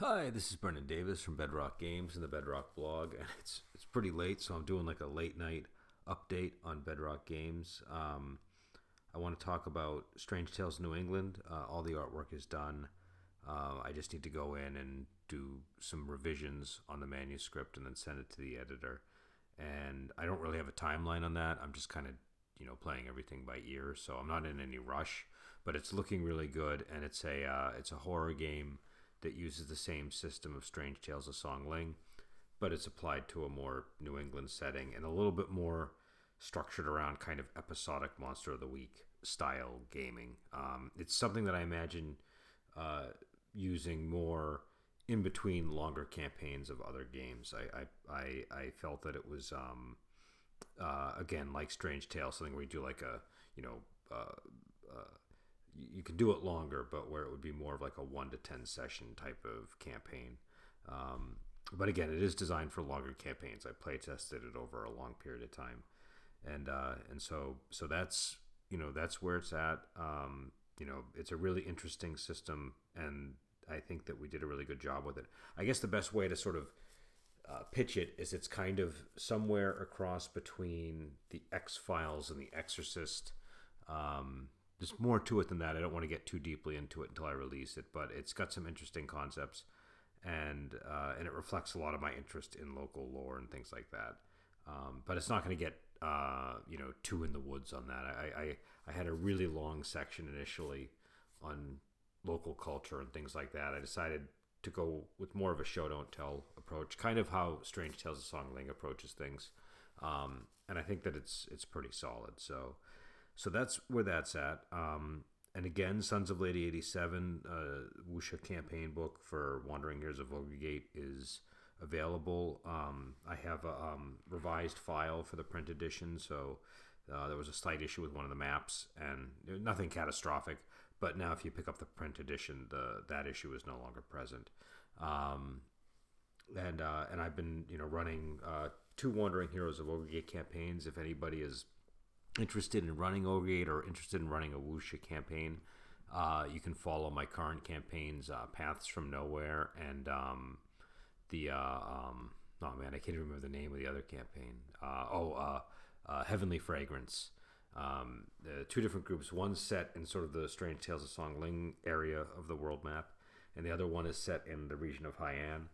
Hi, this is Brendan Davis from Bedrock Games and the Bedrock blog, and it's it's pretty late, so I'm doing like a late night update on Bedrock Games. Um, I want to talk about Strange Tales New England. Uh, all the artwork is done. Uh, I just need to go in and do some revisions on the manuscript and then send it to the editor. And I don't really have a timeline on that. I'm just kind of you know playing everything by ear, so I'm not in any rush. But it's looking really good, and it's a uh, it's a horror game that uses the same system of Strange Tales of Songling, but it's applied to a more New England setting and a little bit more structured around kind of episodic Monster of the Week style gaming. Um, it's something that I imagine uh, using more in between longer campaigns of other games. I I, I, I felt that it was um, uh, again like Strange Tales, something where you do like a you know. Uh, uh you can do it longer, but where it would be more of like a one to ten session type of campaign. Um, but again, it is designed for longer campaigns. I play tested it over a long period of time, and uh, and so so that's you know that's where it's at. Um, you know, it's a really interesting system, and I think that we did a really good job with it. I guess the best way to sort of uh, pitch it is it's kind of somewhere across between the X Files and the Exorcist. Um, there's more to it than that. I don't want to get too deeply into it until I release it, but it's got some interesting concepts, and uh, and it reflects a lot of my interest in local lore and things like that. Um, but it's not going to get uh, you know too in the woods on that. I, I I had a really long section initially on local culture and things like that. I decided to go with more of a show don't tell approach, kind of how Strange Tales of Songling approaches things, um, and I think that it's it's pretty solid. So. So that's where that's at. Um, and again, Sons of Lady 87, uh, Wuxia campaign book for Wandering Heroes of Ogre Gate is available. Um, I have a um, revised file for the print edition, so uh, there was a slight issue with one of the maps, and nothing catastrophic. But now, if you pick up the print edition, the that issue is no longer present. Um, and uh, and I've been you know running uh, two Wandering Heroes of Ogre Gate campaigns. If anybody is interested in running Ogre Gate or interested in running a Wuxia campaign, uh, you can follow my current campaigns, uh, Paths from Nowhere, and um, the uh, um, oh man, I can't remember the name of the other campaign. Uh, oh, uh, uh, Heavenly Fragrance. Um, the two different groups. One set in sort of the Strange Tales of Songling area of the world map, and the other one is set in the region of Hai'an.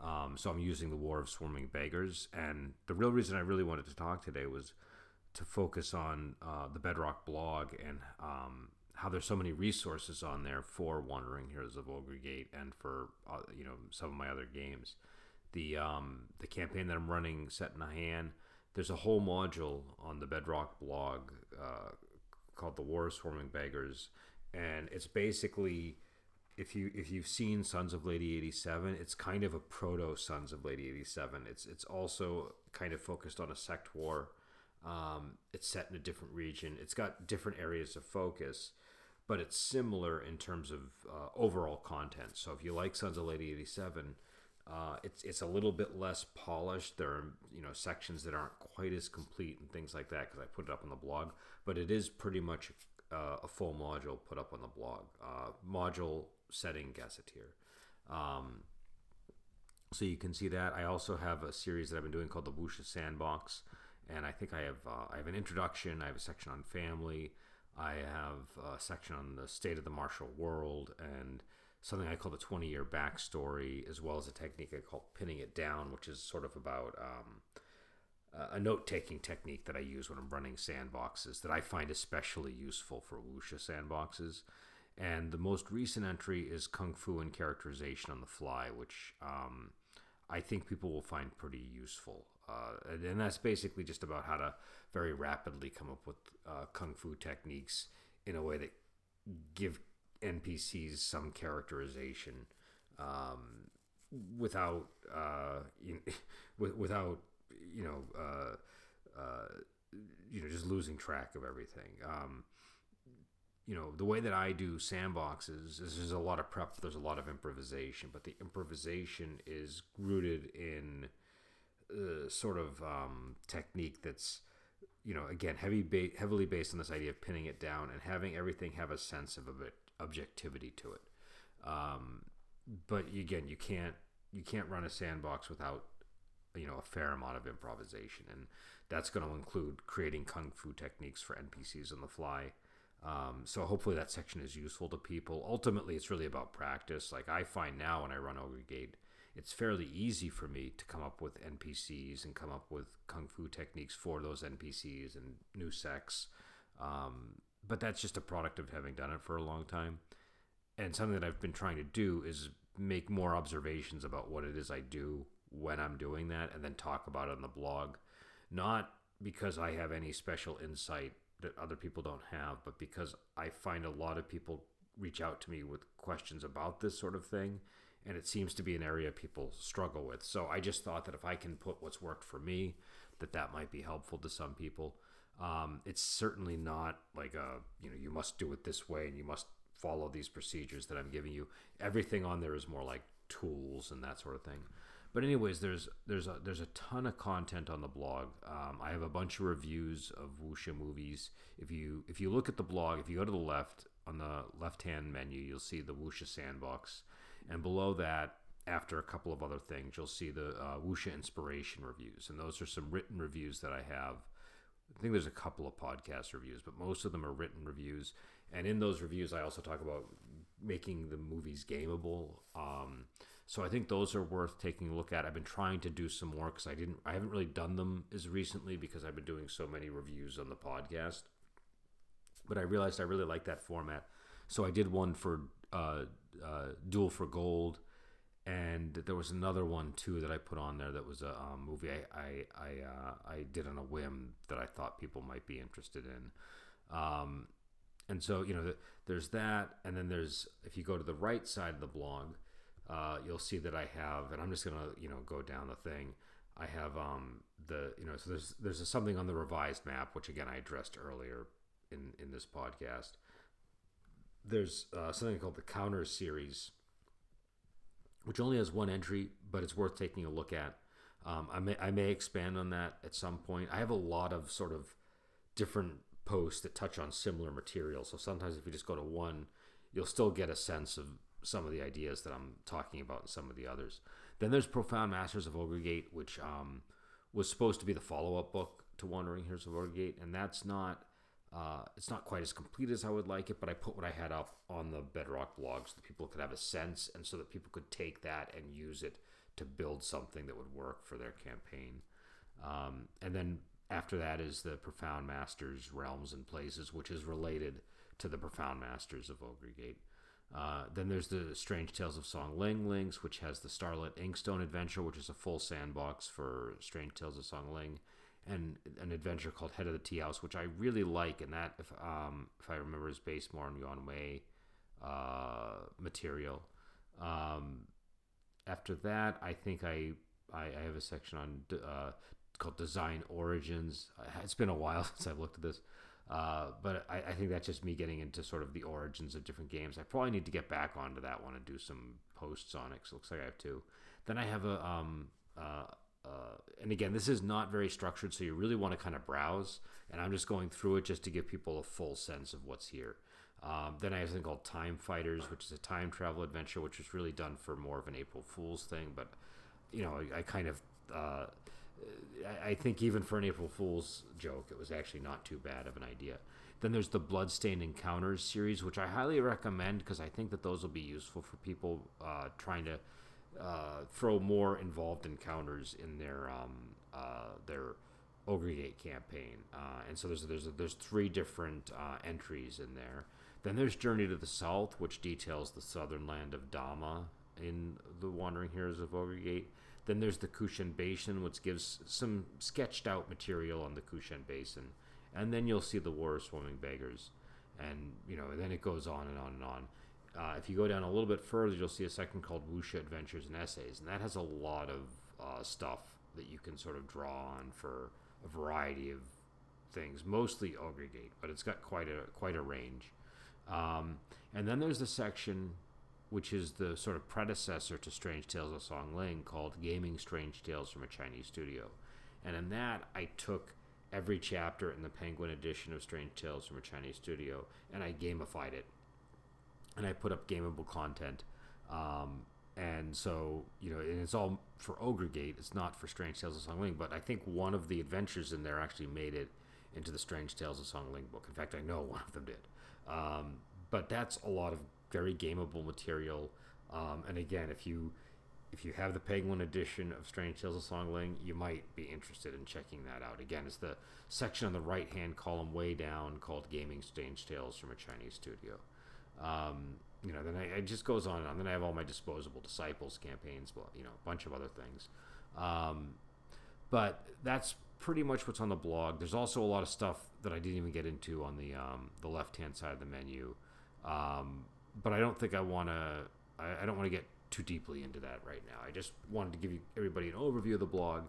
Um, so I'm using the War of Swarming Beggars, and the real reason I really wanted to talk today was to focus on uh, the Bedrock blog and um, how there's so many resources on there for Wandering Heroes of Ogre Gate and for uh, you know some of my other games. The um, the campaign that I'm running set in a Hand, There's a whole module on the Bedrock blog uh, called "The War of Swarming Beggars," and it's basically if you if you've seen Sons of Lady 87, it's kind of a proto Sons of Lady 87. It's it's also kind of focused on a sect war um, it's set in a different region. It's got different areas of focus, but it's similar in terms of uh, overall content. So if you like Sons of Lady 87, uh, it's it's a little bit less polished. There are you know sections that aren't quite as complete and things like that because I put it up on the blog. But it is pretty much uh, a full module put up on the blog. Uh, module setting gazetteer. Um, so you can see that. I also have a series that I've been doing called the Wuxia Sandbox and I think I have uh, I have an introduction. I have a section on family. I have a section on the state of the martial world and something I call the 20 year backstory, as well as a technique I call pinning it down, which is sort of about um, a note taking technique that I use when I'm running sandboxes that I find especially useful for Wuxia sandboxes. And the most recent entry is Kung Fu and Characterization on the Fly, which um, I think people will find pretty useful. Uh, and that's basically just about how to very rapidly come up with uh, kung fu techniques in a way that give NPCs some characterization um, without uh, without you know uh, uh, you know just losing track of everything. Um, you know the way that I do sandboxes is there's a lot of prep, there's a lot of improvisation, but the improvisation is rooted in uh, sort of um, technique that's you know again heavy ba- heavily based on this idea of pinning it down and having everything have a sense of a bit objectivity to it um, but again, you can't you can't run a sandbox without you know a fair amount of improvisation, and that's going to include creating kung fu techniques for NPCs on the fly. Um, so hopefully that section is useful to people. Ultimately, it's really about practice. Like I find now when I run Ogre Gate, it's fairly easy for me to come up with NPCs and come up with kung fu techniques for those NPCs and new sex. Um, but that's just a product of having done it for a long time. And something that I've been trying to do is make more observations about what it is I do when I'm doing that and then talk about it on the blog. Not because I have any special insight that other people don't have, but because I find a lot of people reach out to me with questions about this sort of thing. And it seems to be an area people struggle with. So I just thought that if I can put what's worked for me, that that might be helpful to some people. Um, it's certainly not like a, you know, you must do it this way and you must follow these procedures that I'm giving you. Everything on there is more like tools and that sort of thing. But anyways, there's there's a there's a ton of content on the blog. Um, I have a bunch of reviews of wuxia movies. If you if you look at the blog, if you go to the left on the left hand menu, you'll see the wuxia sandbox, and below that, after a couple of other things, you'll see the uh, wuxia inspiration reviews, and those are some written reviews that I have. I think there's a couple of podcast reviews, but most of them are written reviews. And in those reviews, I also talk about making the movies gameable. Um, so I think those are worth taking a look at. I've been trying to do some more because I didn't, I haven't really done them as recently because I've been doing so many reviews on the podcast. But I realized I really like that format, so I did one for uh, uh, Duel for Gold, and there was another one too that I put on there that was a um, movie I I I, uh, I, did on a whim that I thought people might be interested in. Um, and so you know there's that and then there's if you go to the right side of the blog uh, you'll see that i have and i'm just gonna you know go down the thing i have um, the you know so there's there's something on the revised map which again i addressed earlier in in this podcast there's uh, something called the counter series which only has one entry but it's worth taking a look at um, I, may, I may expand on that at some point i have a lot of sort of different posts that touch on similar material. So sometimes if you just go to one, you'll still get a sense of some of the ideas that I'm talking about in some of the others. Then there's Profound Masters of Ogre Gate, which um, was supposed to be the follow-up book to Wandering Heroes of Ogre Gate, and that's not uh, it's not quite as complete as I would like it. But I put what I had up on the Bedrock blog so that people could have a sense, and so that people could take that and use it to build something that would work for their campaign. Um, and then after that is the Profound Masters Realms and Places, which is related to the Profound Masters of Ogre Gate. Uh, then there's the Strange Tales of Songling Links, which has the Starlit Inkstone adventure, which is a full sandbox for Strange Tales of Songling, and an adventure called Head of the Tea House, which I really like. And that, if um, if I remember, is based more on Yuan Mei uh, material. Um, after that, I think I, I, I have a section on uh, called Design Origins. It's been a while since I've looked at this, uh, but I, I, think that's just me getting into sort of the origins of different games. I probably need to get back onto that one and do some posts on it. Cause it looks like I have two. Then I have a, um, uh, and again, this is not very structured, so you really want to kind of browse. And I'm just going through it just to give people a full sense of what's here. Um, then I have something called Time Fighters, which is a time travel adventure, which was really done for more of an April Fool's thing. But you know, I, I kind of uh, I think even for an April Fool's joke, it was actually not too bad of an idea. Then there's the Bloodstained Encounters series, which I highly recommend because I think that those will be useful for people uh, trying to uh, throw more involved encounters in their um, uh, their Ogre Gate campaign. Uh, and so there's there's there's three different uh, entries in there. Then there's Journey to the South, which details the southern land of Dama in the Wandering Heroes of Ogre Gate. Then there's the Kushan Basin, which gives some sketched out material on the Kushan Basin. And then you'll see the War of Swarming Beggars. And, you know, then it goes on and on and on. Uh, if you go down a little bit further, you'll see a section called Wuxia Adventures and Essays. And that has a lot of uh, stuff that you can sort of draw on for a variety of things, mostly Ogre Gate, but it's got quite a quite a range. Um, and then there's the section which is the sort of predecessor to Strange Tales of Songling, called Gaming Strange Tales from a Chinese Studio. And in that, I took every chapter in the Penguin edition of Strange Tales from a Chinese Studio and I gamified it. And I put up gameable content. Um, and so you know, and it's all for Ogre Gate. It's not for Strange Tales of Songling, but I think one of the adventures in there actually made it into the Strange Tales of Songling book. In fact, I know one of them did. Um, but that's a lot of very gameable material. Um, and again, if you if you have the Penguin edition of Strange Tales of Songling, you might be interested in checking that out. Again, it's the section on the right hand column way down called Gaming Strange Tales from a Chinese studio. Um, you know, then I, it just goes on and on. Then I have all my disposable disciples campaigns, you know, a bunch of other things. Um, but that's pretty much what's on the blog. There's also a lot of stuff that I didn't even get into on the um, the left hand side of the menu. Um, but I don't think I want to. I, I don't want to get too deeply into that right now. I just wanted to give you everybody an overview of the blog,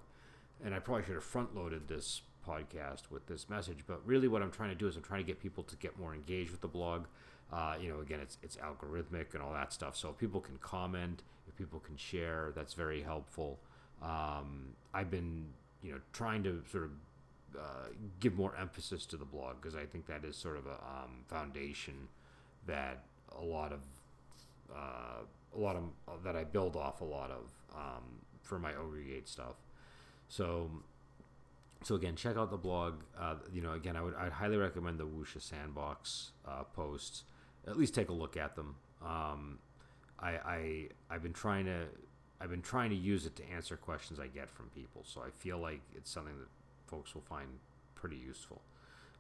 and I probably should have front loaded this podcast with this message. But really, what I'm trying to do is I'm trying to get people to get more engaged with the blog. Uh, you know, again, it's it's algorithmic and all that stuff, so people can comment, if people can share, that's very helpful. Um, I've been, you know, trying to sort of uh, give more emphasis to the blog because I think that is sort of a um, foundation that a lot of uh, a lot of that I build off a lot of um, for my Ogre Gate stuff. So so again, check out the blog. Uh, you know, again, I would I'd highly recommend the Wuxia Sandbox uh, posts. At least take a look at them. Um, I, I I've been trying to I've been trying to use it to answer questions I get from people. So I feel like it's something that folks will find pretty useful.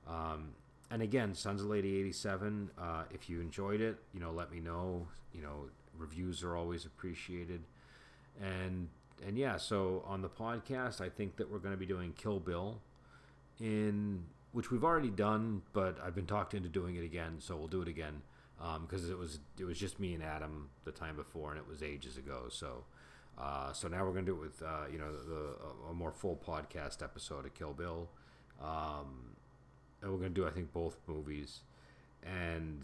Um, and again, Sons of Lady 87, uh, if you enjoyed it, you know, let me know. You know, reviews are always appreciated. And and yeah, so on the podcast, I think that we're going to be doing Kill Bill in which we've already done, but I've been talked into doing it again, so we'll do it again because um, it was it was just me and Adam the time before, and it was ages ago. So uh, so now we're to do it with uh, you know the, the, a more full podcast episode of Kill Bill, um, and we're to do I think both movies, and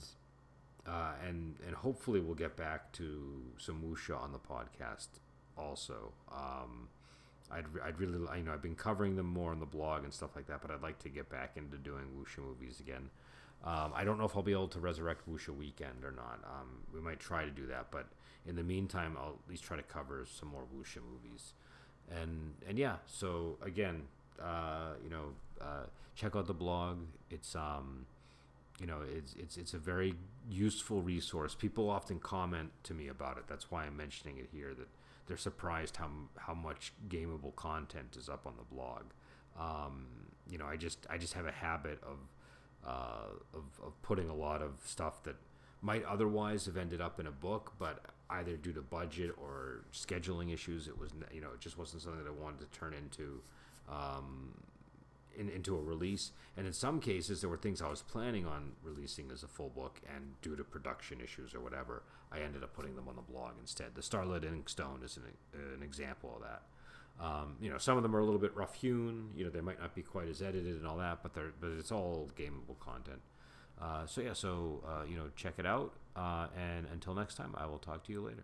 uh, and and hopefully we'll get back to some wuxia on the podcast also. Um, I'd, I'd really you know I've been covering them more on the blog and stuff like that, but I'd like to get back into doing wuxia movies again. Um, I don't know if I'll be able to resurrect wuxia Weekend or not. Um, we might try to do that, but in the meantime, I'll at least try to cover some more wuxia movies. And and yeah, so again, uh, you know, uh, check out the blog. It's um, you know, it's it's it's a very useful resource. People often comment to me about it. That's why I'm mentioning it here. That they're surprised how how much gameable content is up on the blog. Um, you know, I just I just have a habit of, uh, of of putting a lot of stuff that might otherwise have ended up in a book, but either due to budget or scheduling issues, it was you know it just wasn't something that I wanted to turn into. Um, in, into a release. And in some cases, there were things I was planning on releasing as a full book, and due to production issues or whatever, I ended up putting them on the blog instead. The Starlit Inkstone is an, an example of that. Um, you know, some of them are a little bit rough hewn. You know, they might not be quite as edited and all that, but they're but it's all gameable content. Uh, so yeah, so uh, you know, check it out. Uh, and until next time, I will talk to you later.